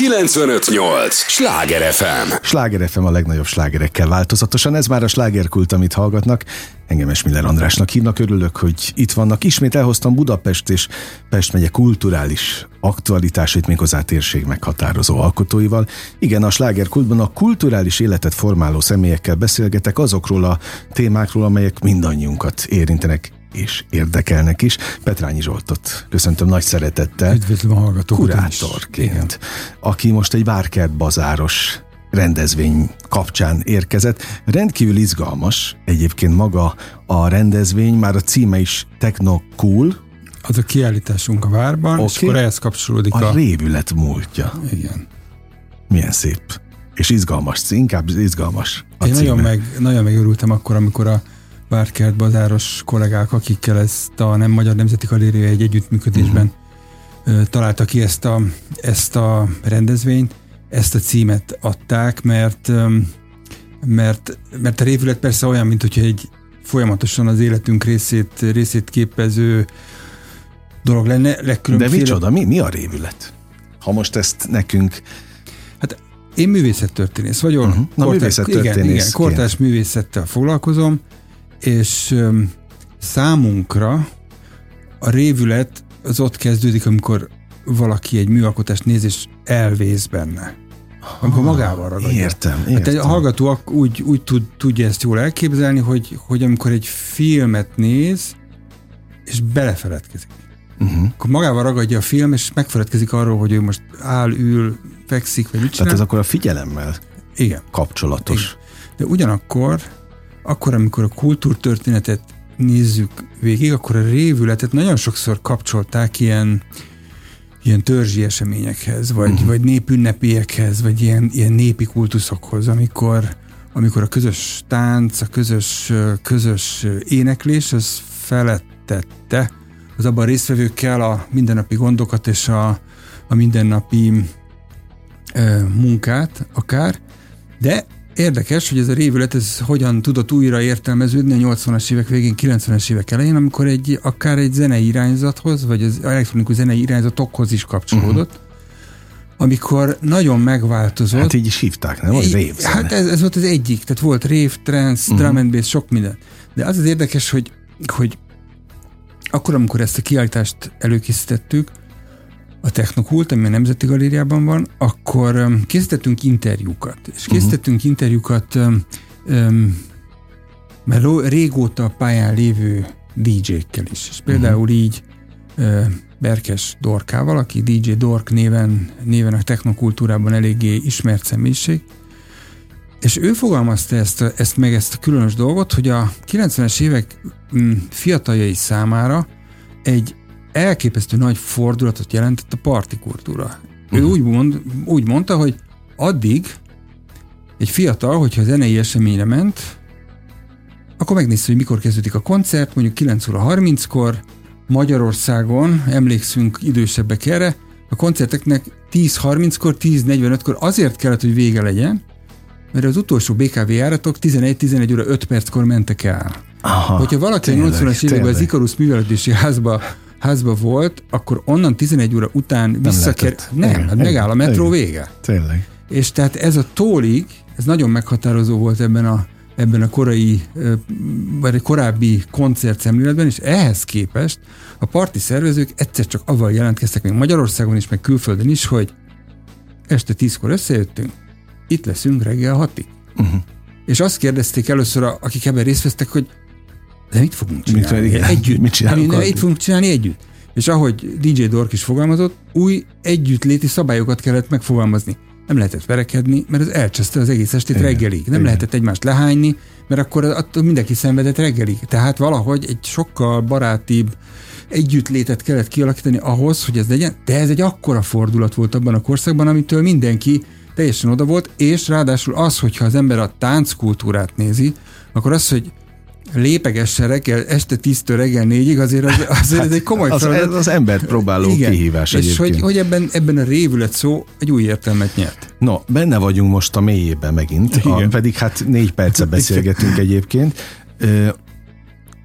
958! Sláger FM! Sláger FM a legnagyobb slágerekkel változatosan. Ez már a slágerkult, amit hallgatnak. Engem Esmiller Andrásnak hívnak, örülök, hogy itt vannak. Ismét elhoztam Budapest és Pest megye kulturális aktualitásait méghozzá térség meghatározó alkotóival. Igen, a slágerkultban a kulturális életet formáló személyekkel beszélgetek azokról a témákról, amelyek mindannyiunkat érintenek és érdekelnek is. Petrányi Zsoltot köszöntöm nagy szeretettel. Üdvözlöm a hallgatókat Kurátorként, aki most egy Várkert bazáros rendezvény kapcsán érkezett. Rendkívül izgalmas egyébként maga a rendezvény, már a címe is Techno Cool. Az a kiállításunk a várban, okay. és akkor ehhez kapcsolódik a... A révület múltja. Igen. Milyen szép. És izgalmas, inkább izgalmas a Én nagyon, meg, nagyon megörültem akkor, amikor a Várkert bazáros kollégák, akikkel ezt a nem Magyar Nemzeti Galéria egy együttműködésben uh-huh. találta ki ezt a, ezt a rendezvényt, ezt a címet adták, mert mert, mert a révület persze olyan, mint hogyha egy folyamatosan az életünk részét, részét képező dolog lenne. De micsoda, mi, mi a révület? Ha most ezt nekünk... Hát én művészettörténész vagyok. Uh-huh. Na, kortás, művészettörténész. Igen, igen, kortás művészettel foglalkozom, és számunkra a révület az ott kezdődik, amikor valaki egy műalkotást néz, és elvész benne. Amikor magával ragadja. Értem, értem. Hát egy hallgató úgy, úgy tud, tudja ezt jól elképzelni, hogy, hogy amikor egy filmet néz, és belefeledkezik. Uh-huh. Akkor magával ragadja a film, és megfeledkezik arról, hogy ő most áll, ül, fekszik, vagy mit csinál. Tehát ez akkor a figyelemmel Igen. kapcsolatos. Igen. De ugyanakkor, akkor, amikor a kultúrtörténetet nézzük végig, akkor a révületet nagyon sokszor kapcsolták ilyen ilyen törzsi eseményekhez, vagy, uh-huh. vagy népünnepiekhez, vagy ilyen, ilyen népi kultuszokhoz, amikor, amikor a közös tánc, a közös, közös éneklés, az felettette az abban résztvevőkkel a mindennapi gondokat és a, a mindennapi ö, munkát akár, de Érdekes, hogy ez a révület ez hogyan tudott újra értelmeződni a 80-as évek végén, 90-es évek elején, amikor egy, akár egy zenei irányzathoz, vagy az elektronikus zenei irányzatokhoz is kapcsolódott, uh-huh. amikor nagyon megváltozott. Hát így is hívták, nem? Vagy rév Hát ez, ez volt az egyik, tehát volt rév, trance, uh-huh. drum and bass, sok minden. De az az érdekes, hogy, hogy akkor, amikor ezt a kiállítást előkészítettük, a Technokult, ami a Nemzeti Galériában van, akkor készítettünk interjúkat. És mhm. készítettünk uh-huh. interjúkat, um, mert régóta pályán lévő DJ-kkel is. És például uh-huh. így uh, Berkes Dorkával, aki DJ Dork néven, néven a technokultúrában eléggé ismert személyiség, és ő fogalmazta ezt, ezt meg ezt a különös dolgot, hogy a 90-es évek fiataljai számára egy elképesztő nagy fordulatot jelentett a partikultúra. Uh-huh. Ő mhm. úgy, mond, úgy mondta, hogy addig egy fiatal, hogyha zenei eseményre ment, akkor megnézte, hogy mikor kezdődik a koncert, mondjuk 9 óra 30-kor, Magyarországon, emlékszünk idősebbek erre, a koncerteknek 10.30-kor, 10.45-kor azért kellett, hogy vége legyen, mert az utolsó BKV járatok 11-11 óra 5 perckor mentek el. Aha, Hogyha valaki tényleg, a 80-as években az Ikarus művelődési házba házba volt, akkor onnan 11 óra után visszaker... Nem, nem hát megáll a metró igen, vége. Tényleg. És tehát ez a tólig, ez nagyon meghatározó volt ebben a, ebben a korai, vagy a korábbi koncertszemléletben, és ehhez képest a parti szervezők egyszer csak avval jelentkeztek még Magyarországon is, meg külföldön is, hogy este tízkor összejöttünk, itt leszünk reggel hatig. Uh-huh. És azt kérdezték először, akik ebben részt vesztek, hogy de mit fogunk csinálni? Mit, együtt. Mit csinálunk? Itt fogunk csinálni együtt. És ahogy DJ Dork is fogalmazott, új együttléti szabályokat kellett megfogalmazni. Nem lehetett verekedni, mert ez elcseszte az egész estét igen, reggelig. Nem igen. lehetett egymást lehányni, mert akkor attól mindenki szenvedett reggelig. Tehát valahogy egy sokkal barátibb együttlétet kellett kialakítani ahhoz, hogy ez legyen, de ez egy akkora fordulat volt abban a korszakban, amitől mindenki teljesen oda volt, és ráadásul az, hogyha az ember a tánckultúrát nézi, akkor az, hogy lépegesse reggel, este 10-től reggel 4-ig, azért, az, azért ez egy komoly az, feladat. Ez az embert próbáló Igen. kihívás És egyébként. hogy, hogy ebben, ebben a révület szó egy új értelmet nyert. No, benne vagyunk most a mélyében megint, a, pedig hát négy perce beszélgetünk egyébként.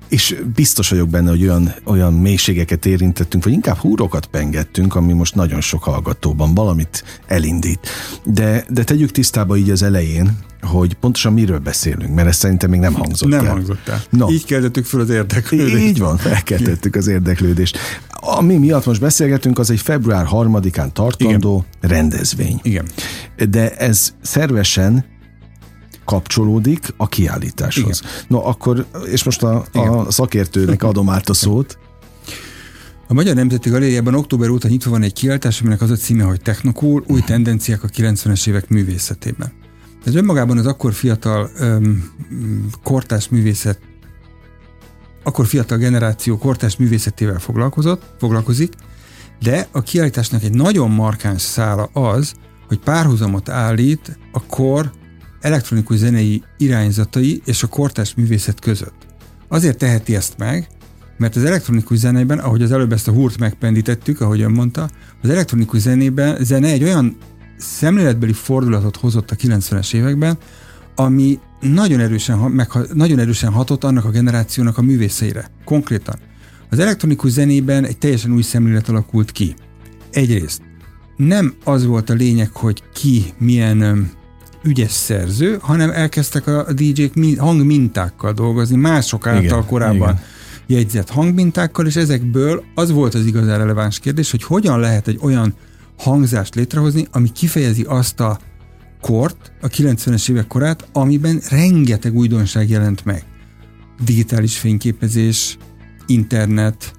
És biztos vagyok benne, hogy olyan, olyan mélységeket érintettünk, vagy inkább húrokat pengettünk, ami most nagyon sok hallgatóban valamit elindít. De, de tegyük tisztába így az elején, hogy pontosan miről beszélünk, mert ez szerintem még nem hangzott nem el. hangzott el. No. Így keltettük fel az érdeklődést. Így van, felkeltettük az érdeklődést. Ami miatt most beszélgetünk, az egy február harmadikán tartandó Igen. rendezvény. Igen. De ez szervesen kapcsolódik a kiállításhoz. Igen. No, akkor, és most a, a szakértőnek adom át a szót. A Magyar Nemzeti Galériában október óta nyitva van egy kiállítás, aminek az a címe, hogy Technokul, új tendenciák a 90-es évek művészetében. Ez önmagában az akkor fiatal öm, kortás művészet, akkor fiatal generáció kortás művészetével foglalkozott, foglalkozik, de a kiállításnak egy nagyon markáns szála az, hogy párhuzamot állít a kor elektronikus zenei irányzatai és a kortás művészet között. Azért teheti ezt meg, mert az elektronikus zenében, ahogy az előbb ezt a húrt megpendítettük, ahogy ön mondta, az elektronikus zenében zene egy olyan szemléletbeli fordulatot hozott a 90-es években, ami nagyon erősen, meg, nagyon erősen hatott annak a generációnak a művészeire. Konkrétan. Az elektronikus zenében egy teljesen új szemlélet alakult ki. Egyrészt nem az volt a lényeg, hogy ki milyen ügyes szerző, hanem elkezdtek a DJ-k hangmintákkal dolgozni, mások által igen, korábban igen. jegyzett hangmintákkal, és ezekből az volt az igazán releváns kérdés, hogy hogyan lehet egy olyan hangzást létrehozni, ami kifejezi azt a kort, a 90-es évek korát, amiben rengeteg újdonság jelent meg. Digitális fényképezés, internet,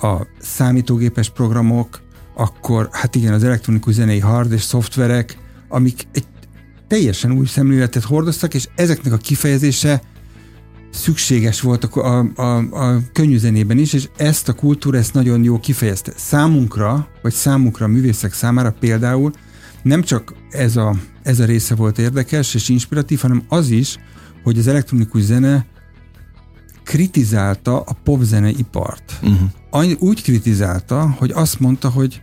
a számítógépes programok, akkor hát igen, az elektronikus zenei hard és szoftverek, amik egy teljesen új szemléletet hordoztak, és ezeknek a kifejezése szükséges volt a, a, a, a könnyű zenében is, és ezt a kultúra ezt nagyon jó kifejezte. Számunkra, vagy számunkra a művészek számára például nem csak ez a, ez a része volt érdekes és inspiratív, hanem az is, hogy az elektronikus zene kritizálta a popzene ipart. Uh-huh. Úgy kritizálta, hogy azt mondta, hogy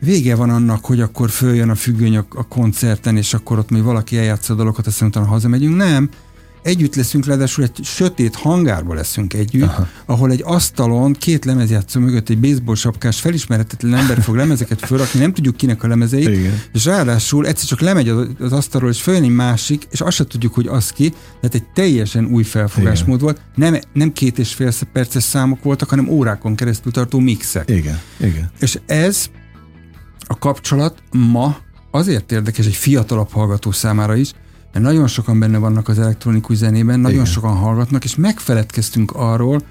vége van annak, hogy akkor följön a függöny a, a koncerten, és akkor ott még valaki eljátsza a dalokat, aztán utána hazamegyünk. Nem, együtt leszünk, ráadásul egy sötét hangárba leszünk együtt, Aha. ahol egy asztalon két lemezjátszó mögött egy baseball sapkás felismeretetlen ember fog lemezeket fölrakni, nem tudjuk kinek a lemezeit, Igen. és ráadásul egyszer csak lemegy az, az asztalról, és följön egy másik, és azt se tudjuk, hogy az ki, tehát egy teljesen új felfogásmód Igen. volt. Nem, nem két és fél perces számok voltak, hanem órákon keresztül tartó mixek. Igen. Igen. És ez a kapcsolat ma azért érdekes egy fiatalabb hallgató számára is, mert nagyon sokan benne vannak az elektronikus zenében, nagyon Igen. sokan hallgatnak, és megfeledkeztünk arról,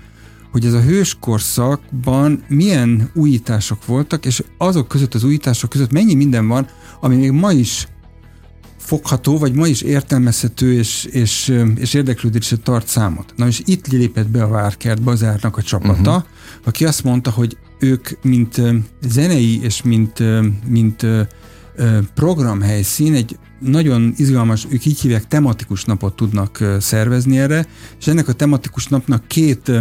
hogy ez a hőskorszakban milyen újítások voltak, és azok között az újítások között mennyi minden van, ami még ma is fogható, vagy ma is értelmezhető és, és, és érdeklődésre tart számot. Na és itt lépett be a Várkert Bazárnak a csapata, uh-huh. aki azt mondta, hogy ők mint zenei és mint, mint programhelyszín egy nagyon izgalmas, ők így hívják, tematikus napot tudnak szervezni erre, és ennek a tematikus napnak két,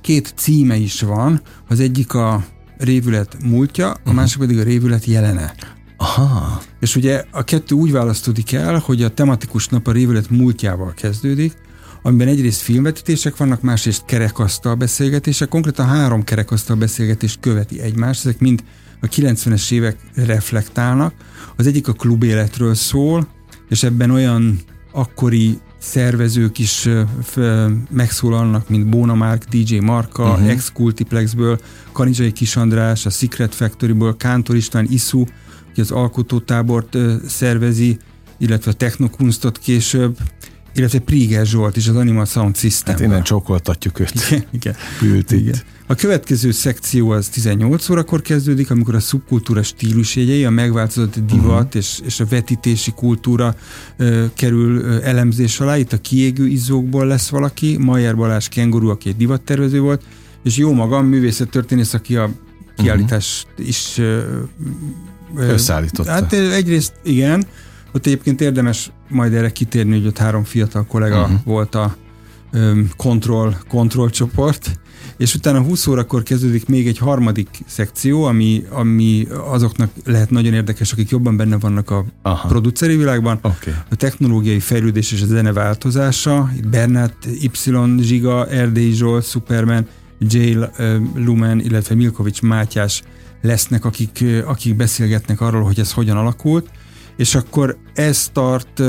két címe is van, az egyik a révület múltja, a uh-huh. másik pedig a révület jelene. Aha. És ugye a kettő úgy választódik el, hogy a tematikus nap a révület múltjával kezdődik, amiben egyrészt filmvetítések vannak, másrészt kerekasztal beszélgetések, konkrétan három kerekasztal beszélgetés követi egymást, ezek mind a 90-es évek reflektálnak. Az egyik a klubéletről szól, és ebben olyan akkori szervezők is megszólalnak, mint Bona Mark, DJ Marka, uh-huh. ex Cultiplexből, Kanizsai Kis András, a Secret Factory-ból, Kántor István Isu, aki az alkotótábort szervezi, illetve a Technokunstot később, illetve Priger Zsolt is az Animal Sound System. Hát innen csókoltatjuk őt. Igen, igen. Ült igen. A következő szekció az 18 órakor kezdődik, amikor a szubkultúra stílusjegyei, a megváltozott divat uh-huh. és, és a vetítési kultúra ö, kerül ö, elemzés alá. Itt a kiégő izzókból lesz valaki, Majer Balázs Kenguru, aki egy divattervező volt, és jó magam, művészettörténész, aki a kiállítást uh-huh. is ö, ö, összeállította. Hát egyrészt igen, ott egyébként érdemes majd erre kitérni, hogy ott három fiatal kollega uh-huh. volt a kontroll, kontroll csoport, és utána 20 órakor kezdődik még egy harmadik szekció, ami, ami azoknak lehet nagyon érdekes, akik jobban benne vannak a Aha. produceri világban. Okay. A technológiai fejlődés és a zene változása, Bernát Y, Zsiga, Erdély Zsolt, Superman, J. Lumen, illetve Milkovics Mátyás lesznek, akik, akik beszélgetnek arról, hogy ez hogyan alakult, és akkor ez tart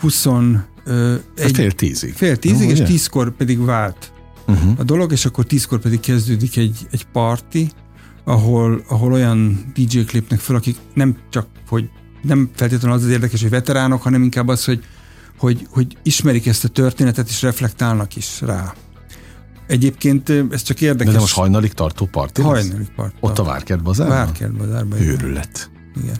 20 egy, fél tízig. Fél tízig, no, és tízkor pedig vált uh-huh. a dolog, és akkor tízkor pedig kezdődik egy, egy parti, ahol, ahol olyan DJ-k lépnek fel, akik nem csak, hogy nem feltétlenül az az érdekes, hogy veteránok, hanem inkább az, hogy, hogy, hogy ismerik ezt a történetet, és reflektálnak is rá. Egyébként ez csak érdekes. De, de most hajnalig tartó parti? Hajnalig parti. Ott a Várkert bazárban? Várkert bazárban. Őrület. Igen.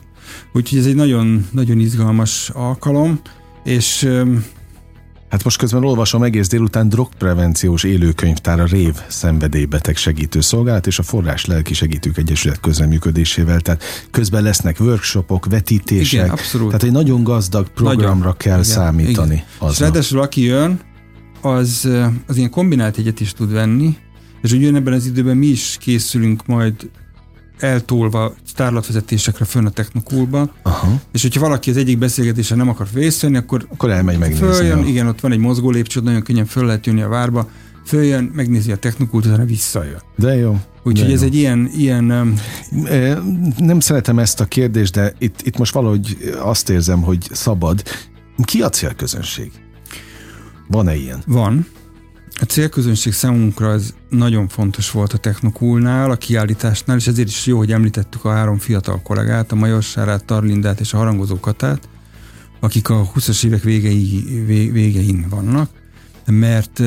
Úgyhogy ez egy nagyon, nagyon izgalmas alkalom, és Hát most közben olvasom egész délután drogprevenciós élőkönyvtár a RÉV szenvedélybeteg segítő szolgálat és a Forrás Lelki Segítők Egyesület közreműködésével. Tehát közben lesznek workshopok, vetítések. Igen, abszolút. Tehát egy nagyon gazdag programra nagyon. kell igen, számítani. Igen. És ráadásul aki jön, az, az ilyen kombinált egyet is tud venni, és ugyanebben az időben mi is készülünk majd eltolva tárlatvezetésekre fönn a Technokulba, Aha. és hogyha valaki az egyik beszélgetésen nem akar részt venni, akkor, akkor elmegy megnézni. Följön, igen, ott van egy mozgó lépcső, nagyon könnyen föl lehet jönni a várba, följön, megnézi a Technokult, utána visszajön. De jó. Úgyhogy ez egy ilyen... ilyen nem szeretem ezt a kérdést, de itt, itt most valahogy azt érzem, hogy szabad. Ki a célközönség? Van-e ilyen? Van. A célközönség számunkra az nagyon fontos volt a Technokulnál, a kiállításnál, és ezért is jó, hogy említettük a három fiatal kollégát, a Majorsárát, Tarlindát és a harangozó Katát, akik a 20-as évek végei, végein vannak, mert,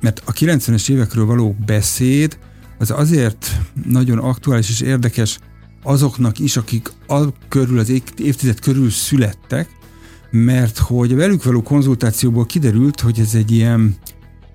mert a 90-es évekről való beszéd az azért nagyon aktuális és érdekes azoknak is, akik al körül, az évtized körül születtek, mert hogy a velük való konzultációból kiderült, hogy ez egy ilyen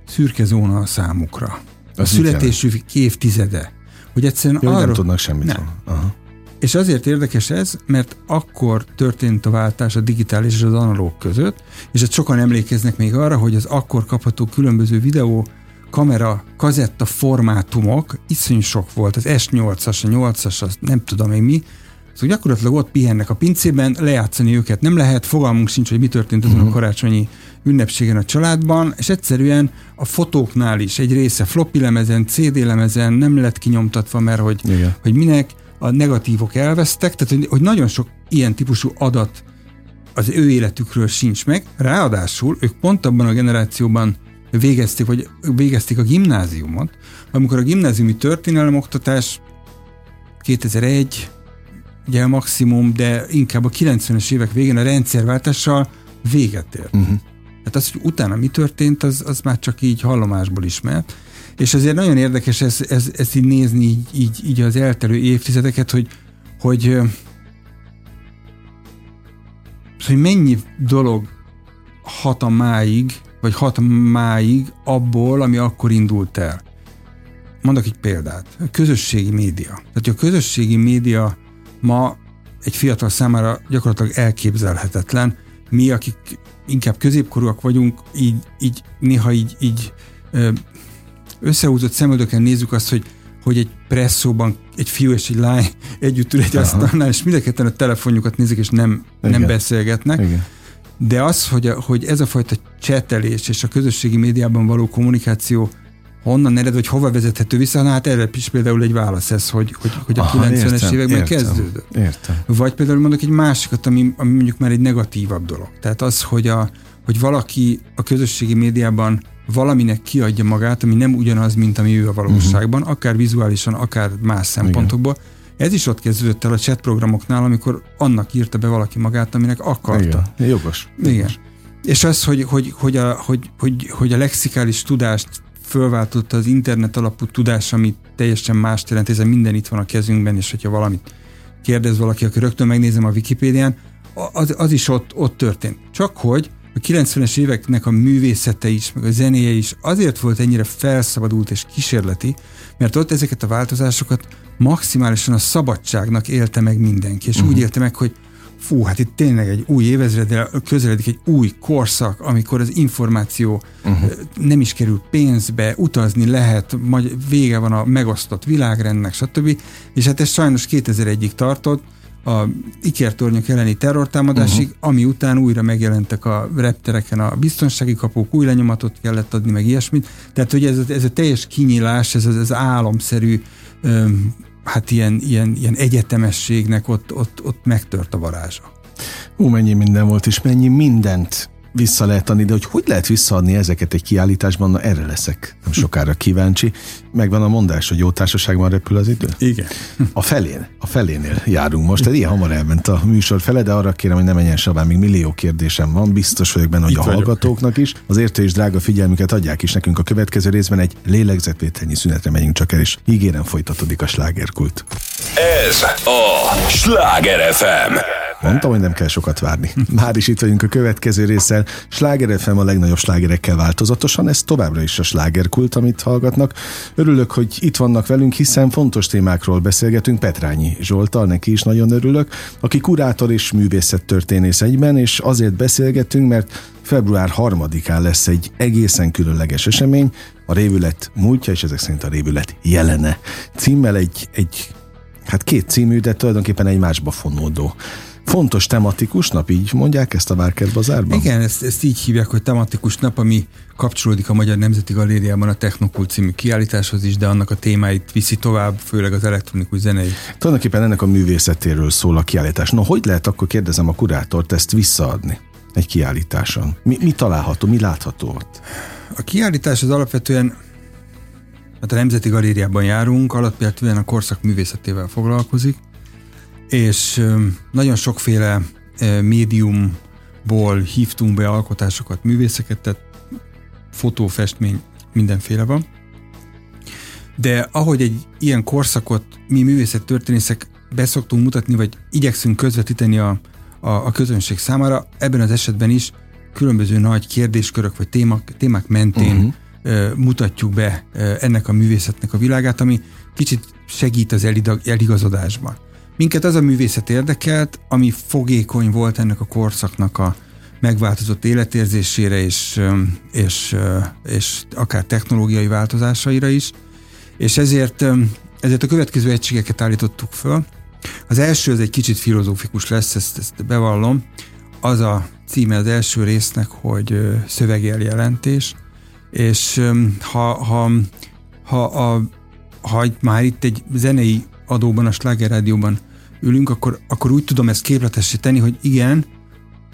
szürke zóna a számukra. A Az születésük évtizede. Hogy egyszerűen Jó, arra... nem tudnak semmit. Nem. Aha. És azért érdekes ez, mert akkor történt a váltás a digitális és az analóg között, és ott sokan emlékeznek még arra, hogy az akkor kapható különböző videó kamera, kazetta formátumok iszonyú sok volt, az S8-as, a 8-as, az nem tudom még mi, Szóval gyakorlatilag ott pihennek a pincében, lejátszani őket nem lehet, fogalmunk sincs, hogy mi történt azon uh-huh. a karácsonyi ünnepségen a családban, és egyszerűen a fotóknál is egy része floppy lemezen, CD lemezen nem lett kinyomtatva, mert hogy, hogy minek, a negatívok elvesztek, tehát hogy, hogy nagyon sok ilyen típusú adat az ő életükről sincs meg, ráadásul ők pont abban a generációban végezték, vagy végezték a gimnáziumot, amikor a gimnáziumi történelemoktatás 2001 ugye maximum, de inkább a 90-es évek végén a rendszerváltással véget ért. Uh-huh. Hát az, hogy utána mi történt, az, az már csak így hallomásból ismert. És azért nagyon érdekes ezt, ez, ez így nézni így, így, így az eltelő évtizedeket, hogy, hogy, hogy mennyi dolog hat a máig, vagy hat máig abból, ami akkor indult el. Mondok egy példát. A közösségi média. Tehát a közösségi média ma egy fiatal számára gyakorlatilag elképzelhetetlen. Mi, akik inkább középkorúak vagyunk, így, így néha így, így összehúzott szemöldöken nézzük azt, hogy, hogy egy presszóban egy fiú és egy lány együtt ül egy asztalnál, és mindketten a telefonjukat nézik, és nem, nem beszélgetnek. Igen. De az, hogy, a, hogy ez a fajta csetelés és a közösségi médiában való kommunikáció honnan ered, vagy hova vezethető vissza, na hát erre is például egy válasz ez, hogy, hogy, hogy a Aha, 90-es értem, években értem, kezdődött. Értem. Vagy például mondok egy másikat, ami, ami mondjuk már egy negatívabb dolog. Tehát az, hogy, a, hogy valaki a közösségi médiában valaminek kiadja magát, ami nem ugyanaz, mint ami ő a valóságban, uh-huh. akár vizuálisan, akár más szempontokból. Igen. Ez is ott kezdődött el a chat programoknál, amikor annak írta be valaki magát, aminek akarta. Igen. Jogos. Igen. És az, hogy, hogy, hogy, a, hogy, hogy, hogy a lexikális tudást fölváltotta az internet alapú tudás, ami teljesen más jelent, ez minden itt van a kezünkben, és hogyha valamit kérdez valaki, akkor rögtön megnézem a Wikipédián, az, az is ott, ott történt. Csak hogy a 90-es éveknek a művészete is, meg a zenéje is azért volt ennyire felszabadult és kísérleti, mert ott ezeket a változásokat maximálisan a szabadságnak élte meg mindenki, és uh-huh. úgy élte meg, hogy fú, hát itt tényleg egy új évezredre közeledik egy új korszak, amikor az információ uh-huh. nem is kerül pénzbe, utazni lehet, vége van a megosztott világrendnek, stb. És hát ez sajnos 2001-ig tartott, a ikertornyok elleni terrortámadásig, uh-huh. ami után újra megjelentek a reptereken a biztonsági kapuk, új lenyomatot kellett adni, meg ilyesmit. Tehát, hogy ez, ez a teljes kinyílás, ez az, ez álomszerű öm, hát ilyen, ilyen, ilyen egyetemességnek ott, ott, ott megtört a varázsa. Ó, mennyi minden volt, és mennyi mindent vissza lehet adni, de hogy hogy lehet visszaadni ezeket egy kiállításban, na erre leszek nem sokára kíváncsi. Megvan a mondás, hogy jó társaságban repül az idő? Igen. A felén, a felénél járunk most, tehát ilyen hamar elment a műsor fele, de arra kérem, hogy ne menjen saván, még millió kérdésem van, biztos vagyok benne, hogy Itt a vagyok. hallgatóknak is. Az értő és drága figyelmüket adják is nekünk a következő részben, egy lélegzetvételnyi szünetre megyünk csak el, és ígérem folytatódik a slágerkult. Ez a Sláger FM. Mondtam, hogy nem kell sokat várni. Már is itt vagyunk a következő résszel. Sláger FM a legnagyobb slágerekkel változatosan, ez továbbra is a slágerkult, amit hallgatnak. Örülök, hogy itt vannak velünk, hiszen fontos témákról beszélgetünk Petrányi Zsoltal, neki is nagyon örülök, aki kurátor és művészettörténész egyben, és azért beszélgetünk, mert február 3-án lesz egy egészen különleges esemény, a révület múltja, és ezek szerint a révület jelene. Címmel egy, egy hát két című, de tulajdonképpen egymásba fonódó fontos tematikus nap, így mondják ezt a Várkert bazárban? Igen, ezt, ezt így hívják, hogy tematikus nap, ami kapcsolódik a Magyar Nemzeti Galériában a Technokult című kiállításhoz is, de annak a témáit viszi tovább, főleg az elektronikus zenei. Tulajdonképpen ennek a művészetéről szól a kiállítás. No, hogy lehet akkor kérdezem a kurátort ezt visszaadni egy kiállításon? Mi, mi található, mi látható ott? A kiállítás az alapvetően Hát a Nemzeti Galériában járunk, alapvetően a korszak művészetével foglalkozik, és nagyon sokféle médiumból hívtunk be alkotásokat, művészeket, tehát fotó, festmény, mindenféle van. De ahogy egy ilyen korszakot mi művészettörténészek beszoktunk mutatni, vagy igyekszünk közvetíteni a, a, a közönség számára, ebben az esetben is különböző nagy kérdéskörök vagy témák, témák mentén uh-huh. uh, mutatjuk be uh, ennek a művészetnek a világát, ami kicsit segít az eligazodásban. Minket az a művészet érdekelt, ami fogékony volt ennek a korszaknak a megváltozott életérzésére és, és, és akár technológiai változásaira is, és ezért, ezért a következő egységeket állítottuk föl. Az első az egy kicsit filozófikus lesz, ezt, ezt bevallom. Az a címe az első résznek, hogy szövegjeljelentés, és ha, ha, ha, ha, ha már itt egy zenei adóban, a Sláger Rádióban ülünk, akkor, akkor úgy tudom ezt képletessé tenni, hogy igen,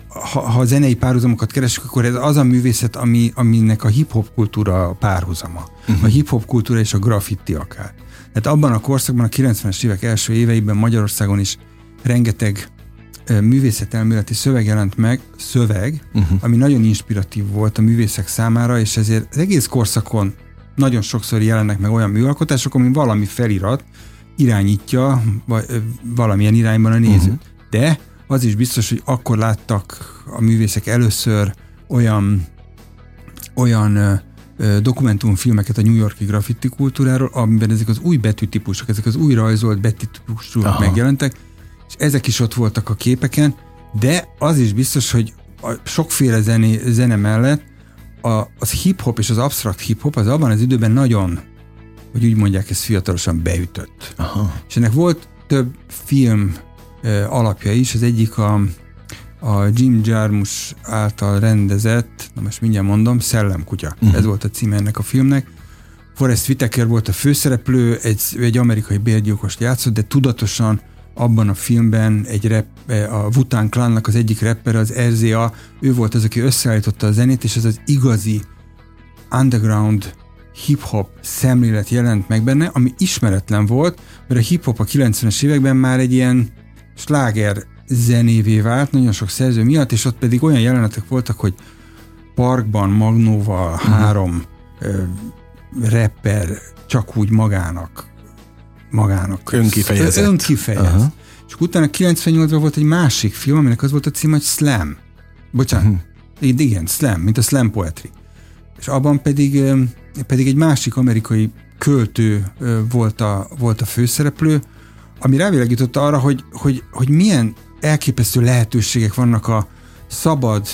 ha, ha a zenei párhuzamokat keresünk, akkor ez az a művészet, ami, aminek a hip-hop kultúra a párhuzama. Uh-huh. A hip-hop kultúra és a graffiti akár. Tehát abban a korszakban, a 90-es évek első éveiben Magyarországon is rengeteg művészetelméleti szöveg jelent meg, szöveg, uh-huh. ami nagyon inspiratív volt a művészek számára, és ezért az egész korszakon nagyon sokszor jelennek meg olyan műalkotások, ami valami felirat, irányítja vagy valamilyen irányban a nézőt. Uh-huh. De az is biztos, hogy akkor láttak a művészek először olyan olyan ö, dokumentumfilmeket a New Yorki graffiti kultúráról, amiben ezek az új betűtípusok, ezek az új rajzolt betűtípusok megjelentek, és ezek is ott voltak a képeken, de az is biztos, hogy a sokféle zené, zene mellett a, az hip-hop és az absztrakt hip-hop az abban az időben nagyon hogy úgy mondják, ez fiatalosan beütött. Aha. És ennek volt több film alapja is, az egyik a, a Jim Jarmusch által rendezett, na most mindjárt mondom, Szellemkutya. Uh-huh. Ez volt a címe ennek a filmnek. Forrest Whitaker volt a főszereplő, egy, egy amerikai bérgyilkost játszott, de tudatosan abban a filmben egy rap, a Wután Clannak az egyik rapper, az RZA, ő volt az, aki összeállította a zenét, és ez az igazi underground hip-hop szemlélet jelent meg benne, ami ismeretlen volt, mert a hip-hop a 90-es években már egy ilyen sláger zenévé vált, nagyon sok szerző miatt, és ott pedig olyan jelenetek voltak, hogy parkban Magnóval uh-huh. három ö, rapper csak úgy magának magának önkifejezett. önkifejezett. Uh-huh. És utána 98-ban volt egy másik film, aminek az volt a cím, hogy Slam. Bocsánat. Uh-huh. Igen, Slam, mint a Slam Poetry. És abban pedig pedig egy másik amerikai költő volt a, volt a főszereplő, ami rávilágította arra, hogy, hogy, hogy milyen elképesztő lehetőségek vannak a szabad,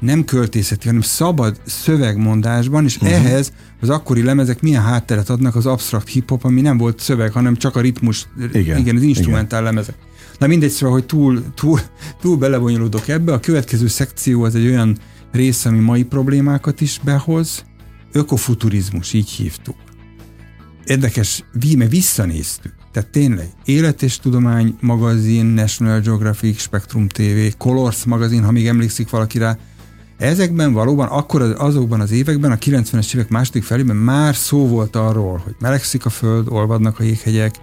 nem költészeti, hanem szabad szövegmondásban, és uh-huh. ehhez az akkori lemezek milyen hátteret adnak az absztrakt hip-hop, ami nem volt szöveg, hanem csak a ritmus, Igen, igen az instrumentál igen. lemezek. Na mindegy, szóval, hogy túl, túl, túl belebonyolódok ebbe. A következő szekció az egy olyan rész, ami mai problémákat is behoz. Ökofuturizmus, így hívtuk. Érdekes, víme visszanéztük. Tehát tényleg, Élet és Tudomány magazin, National Geographic, Spectrum TV, Colors magazin, ha még emlékszik valaki rá, Ezekben valóban akkor azokban az években, a 90-es évek második felében már szó volt arról, hogy melegszik a föld, olvadnak a jéghegyek,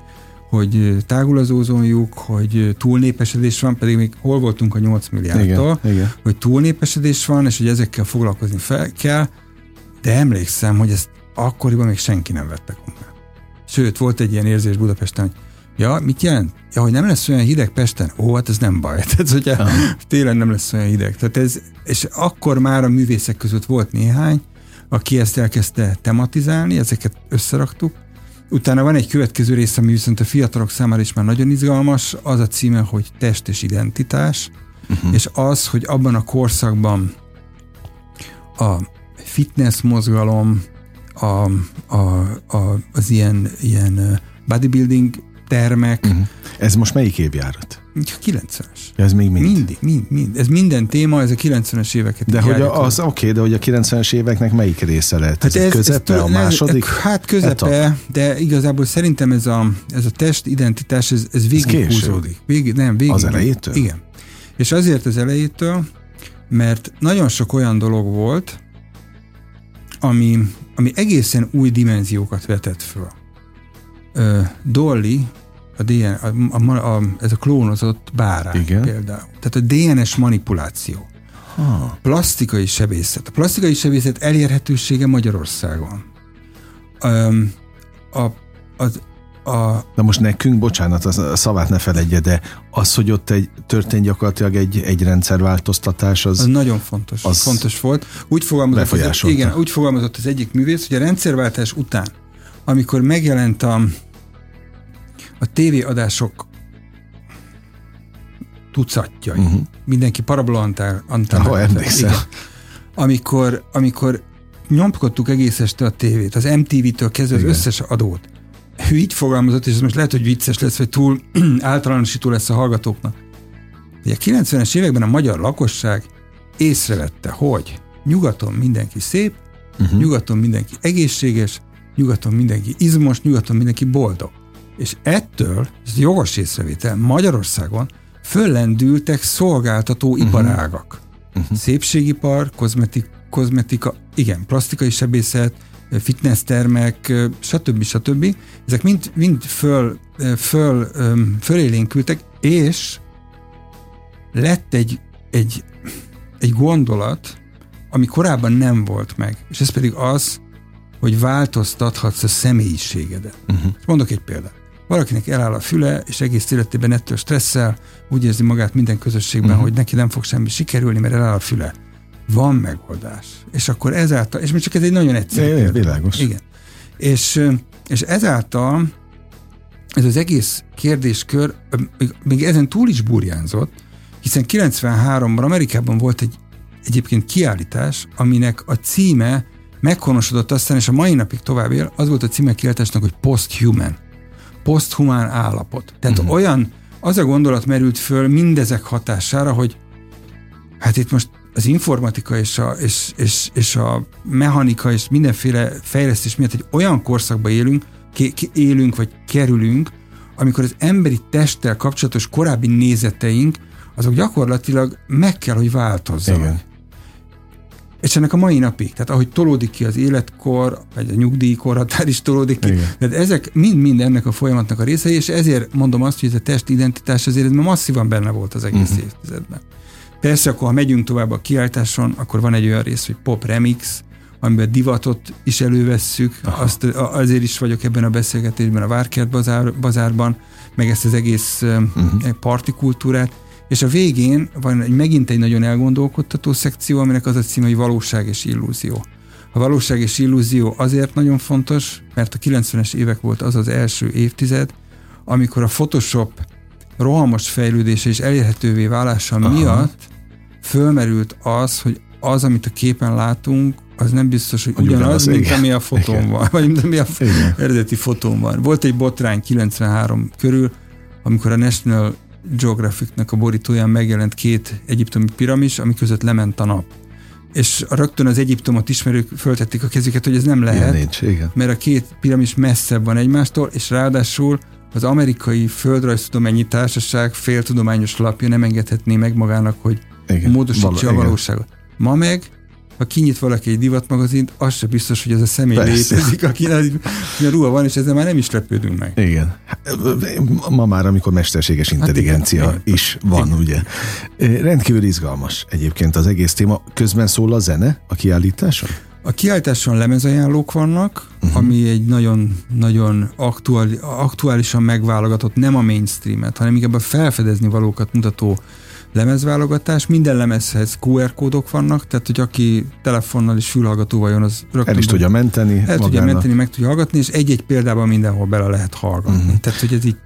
hogy tágul az ózonjuk, hogy túlnépesedés van, pedig még hol voltunk a 8 milliárdtól, igen, igen. hogy túlnépesedés van, és hogy ezekkel foglalkozni fel kell, de emlékszem, hogy ezt akkoriban még senki nem vette komolyan. Sőt, volt egy ilyen érzés Budapesten, hogy ja, mit jelent? Ja, hogy nem lesz olyan hideg Pesten? Ó, hát ez nem baj. Tehát, hogyha Aha. télen nem lesz olyan hideg. Tehát ez, és akkor már a művészek között volt néhány, aki ezt elkezdte tematizálni, ezeket összeraktuk, Utána van egy következő rész, ami viszont a fiatalok számára is már nagyon izgalmas, az a címe, hogy test és identitás, uh-huh. és az, hogy abban a korszakban a fitness mozgalom, a, a, a, az ilyen, ilyen bodybuilding termek. Uh-huh. Ez most melyik évjárat? 90-es. Ez még mind? Mindig, mind, mind. Ez minden téma, ez a 90-es éveket. De hogy az oké, okay, de hogy a 90-es éveknek melyik része lehet? Hát ez, ez közepe, ez, a második? Hát közepe, etap. de igazából szerintem ez a, ez a test identitás, ez, ez végig ez húzódik. Végig, nem, végig. Az elejétől? Igen. És azért az elejétől, mert nagyon sok olyan dolog volt, ami, ami egészen új dimenziókat vetett föl. Dolly, a DN, a, a, a, ez a klónozott bárány Igen. például. Tehát a DNS manipuláció. Ha. Plastikai sebészet. A plastikai sebészet elérhetősége Magyarországon. Um, a, az, a... Na most nekünk, bocsánat, a szavát ne feledje, de az, hogy ott egy, történt gyakorlatilag egy, egy rendszerváltoztatás, az... Az nagyon fontos. Az fontos volt. Úgy fogalmazott, az, igen, úgy fogalmazott az egyik művész, hogy a rendszerváltás után, amikor megjelent a, a tévéadások tucatjai, uh-huh. mindenki parabolantál, antál, amikor, amikor nyomkodtuk egész este a tévét, az MTV-től kezdve az összes adót. Ő így fogalmazott, és ez most lehet, hogy vicces lesz, vagy túl általánosító lesz a hallgatóknak. a 90-es években a magyar lakosság észrevette, hogy nyugaton mindenki szép, uh-huh. nyugaton mindenki egészséges, nyugaton mindenki izmos, nyugaton mindenki boldog. És ettől, ez jogos észrevétel, Magyarországon föllendültek szolgáltató uh-huh. iparágak. Uh-huh. Szépségipar, kozmetik, kozmetika, igen, plastikai sebészet, fitness termek, stb. stb. Ezek mind, mind föl, föl, fölélénkültek, és lett egy, egy, egy gondolat, ami korábban nem volt meg, és ez pedig az, hogy változtathatsz a személyiségedet. Uh-huh. Mondok egy példát. Valakinek eláll a füle, és egész életében ettől stresszel, úgy érzi magát minden közösségben, uh-huh. hogy neki nem fog semmi sikerülni, mert eláll a füle. Van megoldás. És akkor ezáltal, és még csak ez egy nagyon egyszerű. É, világos. Igen. És, és ezáltal ez az egész kérdéskör még, még ezen túl is burjánzott, hiszen 93-ban Amerikában volt egy egyébként kiállítás, aminek a címe meghonosodott aztán, és a mai napig tovább él, az volt a címe kiállításnak, hogy Post-Human poszthumán állapot. Tehát uh-huh. olyan, az a gondolat merült föl mindezek hatására, hogy hát itt most az informatika és a, és, és, és a mechanika és mindenféle fejlesztés miatt egy olyan korszakba élünk, élünk vagy kerülünk, amikor az emberi testtel kapcsolatos korábbi nézeteink, azok gyakorlatilag meg kell, hogy változzanak. Igen. És ennek a mai napig, tehát ahogy tolódik ki az életkor, vagy a nyugdíjkorhatár is tolódik ki, Igen. tehát ezek mind-mind ennek a folyamatnak a részei, és ezért mondom azt, hogy ez a testidentitás azért ez masszívan benne volt az egész uh-huh. évtizedben. Persze, akkor ha megyünk tovább a kiáltáson, akkor van egy olyan rész, hogy pop remix, amiben divatot is elővesszük, azt, azért is vagyok ebben a beszélgetésben a Várkert bazár, bazárban, meg ezt az egész uh-huh. partikultúrát, és a végén van egy, megint egy nagyon elgondolkodtató szekció, aminek az a címe, hogy valóság és illúzió. A valóság és illúzió azért nagyon fontos, mert a 90-es évek volt az az első évtized, amikor a Photoshop rohamos fejlődése és elérhetővé válása Aha. miatt fölmerült az, hogy az, amit a képen látunk, az nem biztos, hogy ugyanaz, ugyanaz mint igen. ami a fotón igen. van, vagy mint ami a igen. eredeti fotón van. Volt egy botrány 93 körül, amikor a National Geographicnak a borítóján megjelent két egyiptomi piramis, ami között lement a nap. És rögtön az Egyiptomot ismerők föltették a kezüket, hogy ez nem lehet, nincs, igen. mert a két piramis messzebb van egymástól, és ráadásul az amerikai földrajztudományi társaság féltudományos lapja nem engedhetné meg magának, hogy igen, módosítsa val- a valóságot. Ma meg ha kinyit valaki egy divatmagazint, az se biztos, hogy ez a személy Persze. létezik, aki a ruha van, és ezzel már nem is lepődünk meg. Igen. Ma már, amikor mesterséges hát intelligencia hát igen, is van, igen. ugye. Rendkívül izgalmas egyébként az egész téma. Közben szól a zene a kiállításon? A kiállításon lemezajánlók vannak, uh-huh. ami egy nagyon, nagyon aktuál, aktuálisan megválogatott, nem a mainstreamet, hanem inkább a felfedezni valókat mutató lemezválogatás, minden lemezhez QR kódok vannak, tehát hogy aki telefonnal és fülhallgatóval jön, az rögtön... El is tudja menteni. El magának. tudja menteni, meg tudja hallgatni, és egy-egy példában mindenhol bele lehet hallgatni. Uh-huh. Tehát, hogy ez így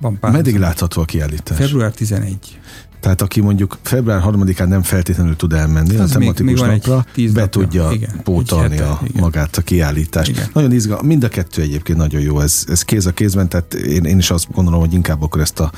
van pár. Meddig látható a kiállítás? Február 11. Tehát aki mondjuk február 3-án nem feltétlenül tud elmenni az a tematikus még, még napra, be tudja igen, pótolni hete, a, igen. magát a kiállítást. Igen. Nagyon izgal, mind a kettő egyébként nagyon jó, ez, ez kéz a kézben, tehát én, én is azt gondolom, hogy inkább akkor ezt a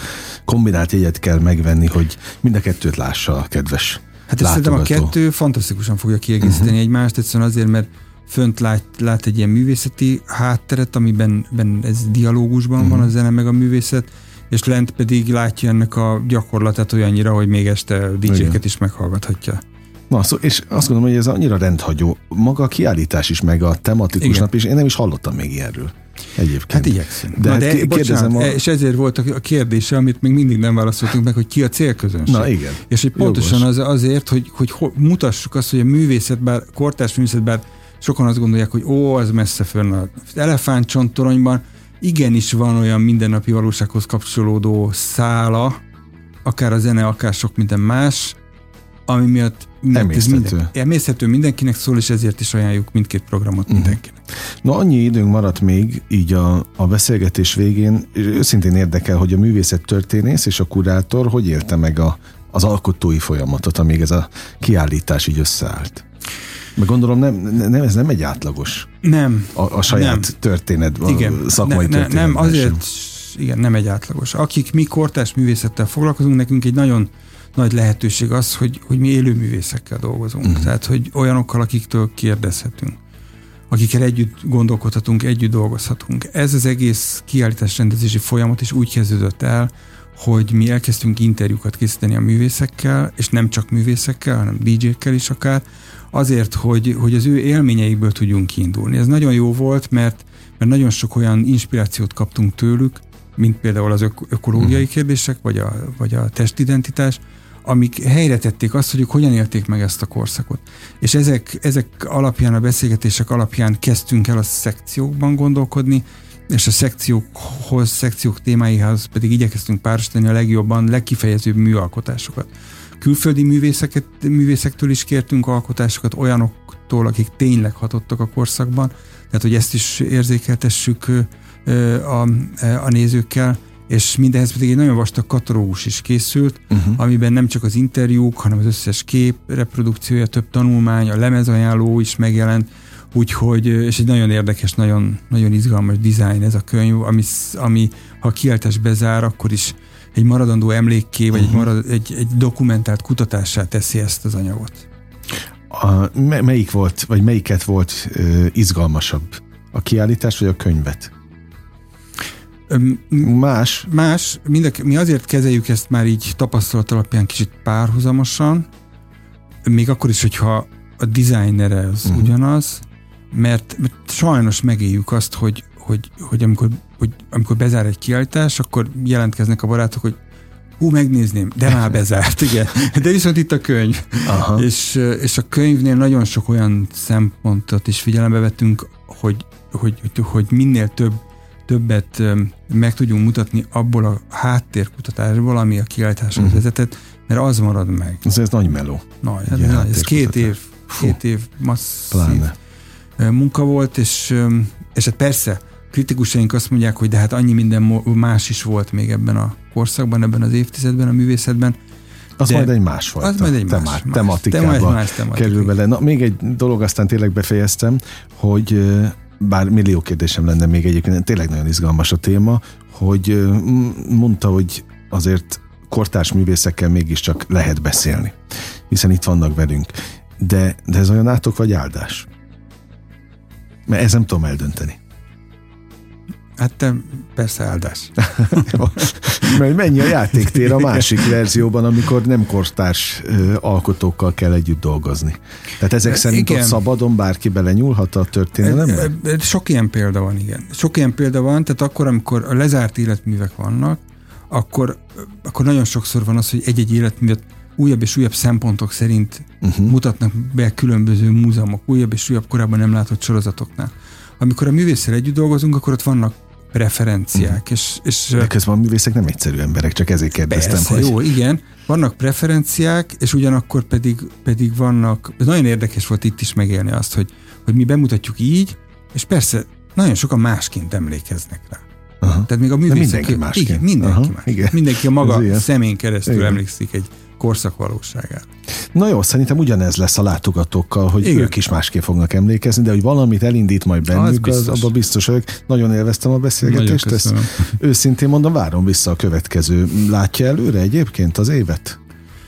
kombinált jegyet kell megvenni, hogy mind a kettőt lássa a kedves Hát szerintem a kettő fantasztikusan fogja kiegészíteni uh-huh. egymást, egyszerűen azért, mert fönt lát, lát egy ilyen művészeti hátteret, amiben ben ez dialógusban uh-huh. van a zene meg a művészet, és lent pedig látja ennek a gyakorlatát olyannyira, hogy még este DJ-ket is meghallgathatja. Na, szó, és azt gondolom, hogy ez annyira rendhagyó. Maga a kiállítás is, meg a tematikus Igen. nap is, én nem is hallottam még ilyenről. Egyébként. Hát igyekszünk. De, Na, hát de kérdezem bocsánat, a... és ezért volt a kérdése, amit még mindig nem válaszoltunk meg, hogy ki a célközönség. Na igen. És hogy pontosan az, azért, hogy, hogy mutassuk azt, hogy a művészet, bár kortárs művészet, bár sokan azt gondolják, hogy ó, az messze fönn az elefántcsontoronyban, igenis van olyan mindennapi valósághoz kapcsolódó szála, akár a zene, akár sok minden más, ami miatt emészhető. Minden, emészhető mindenkinek szól, és ezért is ajánljuk mindkét programot uh-huh. mindenkinek. Na annyi időnk maradt még így a, a beszélgetés végén, és őszintén érdekel, hogy a művészet történész és a kurátor hogy élte meg a, az alkotói folyamatot, amíg ez a kiállítás így összeállt? Mert gondolom nem, nem, ez nem egy átlagos. Nem. A, a saját nem. történet, a igen. szakmai ne, ne, történet. Nem, azért, sem. igen, nem egy átlagos. Akik mi kortás művészettel foglalkozunk, nekünk egy nagyon nagy lehetőség az, hogy, hogy mi élő művészekkel dolgozunk. Uh-huh. Tehát, hogy olyanokkal, akiktől kérdezhetünk akikkel együtt gondolkodhatunk, együtt dolgozhatunk. Ez az egész kiállítás rendezési folyamat is úgy kezdődött el, hogy mi elkezdtünk interjúkat készíteni a művészekkel, és nem csak művészekkel, hanem DJ-kkel is akár, azért, hogy, hogy az ő élményeikből tudjunk kiindulni. Ez nagyon jó volt, mert, mert nagyon sok olyan inspirációt kaptunk tőlük, mint például az ök- ökológiai uh-huh. kérdések, vagy a, vagy a testidentitás, amik helyre tették azt, hogy ők hogyan élték meg ezt a korszakot. És ezek, ezek alapján, a beszélgetések alapján kezdtünk el a szekciókban gondolkodni, és a szekciókhoz, szekciók témáihoz pedig igyekeztünk párosítani a legjobban, legkifejezőbb műalkotásokat. Külföldi művészeket, művészektől is kértünk alkotásokat, olyanoktól, akik tényleg hatottak a korszakban, tehát hogy ezt is érzékeltessük a, a nézőkkel, és mindenhez pedig egy nagyon vastag katalógus is készült, uh-huh. amiben nem csak az interjúk, hanem az összes kép reprodukciója, több tanulmány, a lemezajánló is megjelent, úgyhogy, és egy nagyon érdekes, nagyon, nagyon izgalmas dizájn ez a könyv, ami, ami ha a kiáltás bezár, akkor is egy maradandó emlékké, vagy uh-huh. egy, mhm. marad, egy, egy dokumentált kutatássá teszi ezt az anyagot. A, melyik volt, vagy melyiket volt uh, izgalmasabb? A kiállítás, vagy a könyvet? Más? Más. Mindek, mi azért kezeljük ezt már így tapasztalat alapján kicsit párhuzamosan, még akkor is, hogyha a designere az uh-huh. ugyanaz, mert, mert sajnos megéljük azt, hogy, hogy, hogy, amikor, hogy amikor bezár egy kiállítás, akkor jelentkeznek a barátok, hogy hú, megnézném, de már bezárt, igen. De viszont itt a könyv. Aha. És, és a könyvnél nagyon sok olyan szempontot is figyelembe vettünk, hogy, hogy, hogy, minél több többet meg tudjunk mutatni abból a háttérkutatásból, ami a kiállításhoz uh-huh. vezetett, mert az marad meg. Ez, ez nagy meló. Nagy, hát nagy ez két év, két év masszív Pláne. Munka volt, és, és hát persze, kritikusaink azt mondják, hogy de hát annyi minden más is volt még ebben a korszakban, ebben az évtizedben, a művészetben. Az majd egy másfajta az majd egy más, más, tematikába más tematika. kerül bele. Na, még egy dolog, aztán tényleg befejeztem, hogy bár millió kérdésem lenne még egyébként, tényleg nagyon izgalmas a téma, hogy mondta, hogy azért kortárs művészekkel mégiscsak lehet beszélni, hiszen itt vannak velünk. De, de ez olyan átok vagy áldás? Mert ezt nem tudom eldönteni. Hát te, persze áldás. Mert mennyi a játéktér a másik verzióban, amikor nem kortárs alkotókkal kell együtt dolgozni. Tehát ezek szerint Igen. ott szabadon bárki belenyúlhat a történelembe? E- e- Sok ilyen példa van, igen. Sok ilyen példa van, tehát akkor, amikor a lezárt életművek vannak, akkor, akkor nagyon sokszor van az, hogy egy-egy életművet újabb és újabb szempontok szerint uh-huh. mutatnak be különböző múzeumok, újabb és újabb korábban nem látott sorozatoknál. Amikor a művésszel együtt dolgozunk, akkor ott vannak preferenciák, uh-huh. és, és De közben a művészek nem egyszerű emberek, csak ezért kérdeztem, Persze, hogy... jó, igen. Vannak preferenciák, és ugyanakkor pedig, pedig vannak, ez nagyon érdekes volt itt is megélni azt, hogy, hogy mi bemutatjuk így, és persze nagyon sokan másként emlékeznek rá. Aha. Tehát még a művészek... mindenki másként. Igen, mindenki Aha, más. igen. Mindenki a maga szemén keresztül Igen. emlékszik egy korszak valóságára. Na jó, szerintem ugyanez lesz a látogatókkal, hogy Igen. ők is másképp fognak emlékezni, de hogy valamit elindít majd bennük, az, biztos. abban biztos vagyok. Nagyon élveztem a beszélgetést, Nagyon ezt köszönöm. őszintén mondom, várom vissza a következő. Látja előre egyébként az évet?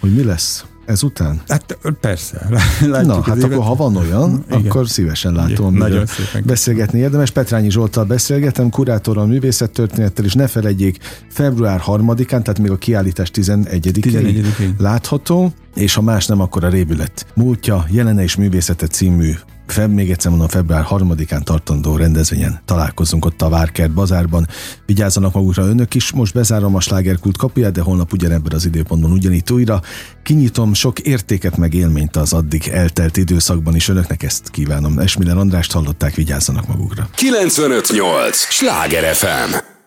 Hogy mi lesz ezután? Hát persze, látjuk Na, hát évet. akkor ha van olyan, Igen. akkor szívesen látom, Igen, nagyon szépen beszélgetni érdemes. Petrányi Zsoltal beszélgetem, kurátorral, művészettörténettel, és ne felejtjék, február 3-án, tehát még a kiállítás 11-én 11-én. látható, és ha más nem, akkor a Rébület múltja, jelene és művészete című Feb, még egyszer mondom, február 3-án tartandó rendezvényen találkozunk ott a Várkert bazárban. Vigyázzanak magukra önök is, most bezárom a slágerkult kapuját, de holnap ugyanebben az időpontban ugyanitt újra. Kinyitom sok értéket meg élményt az addig eltelt időszakban is önöknek ezt kívánom. Esmiller Andrást hallották, vigyázzanak magukra. 958! Sláger FM!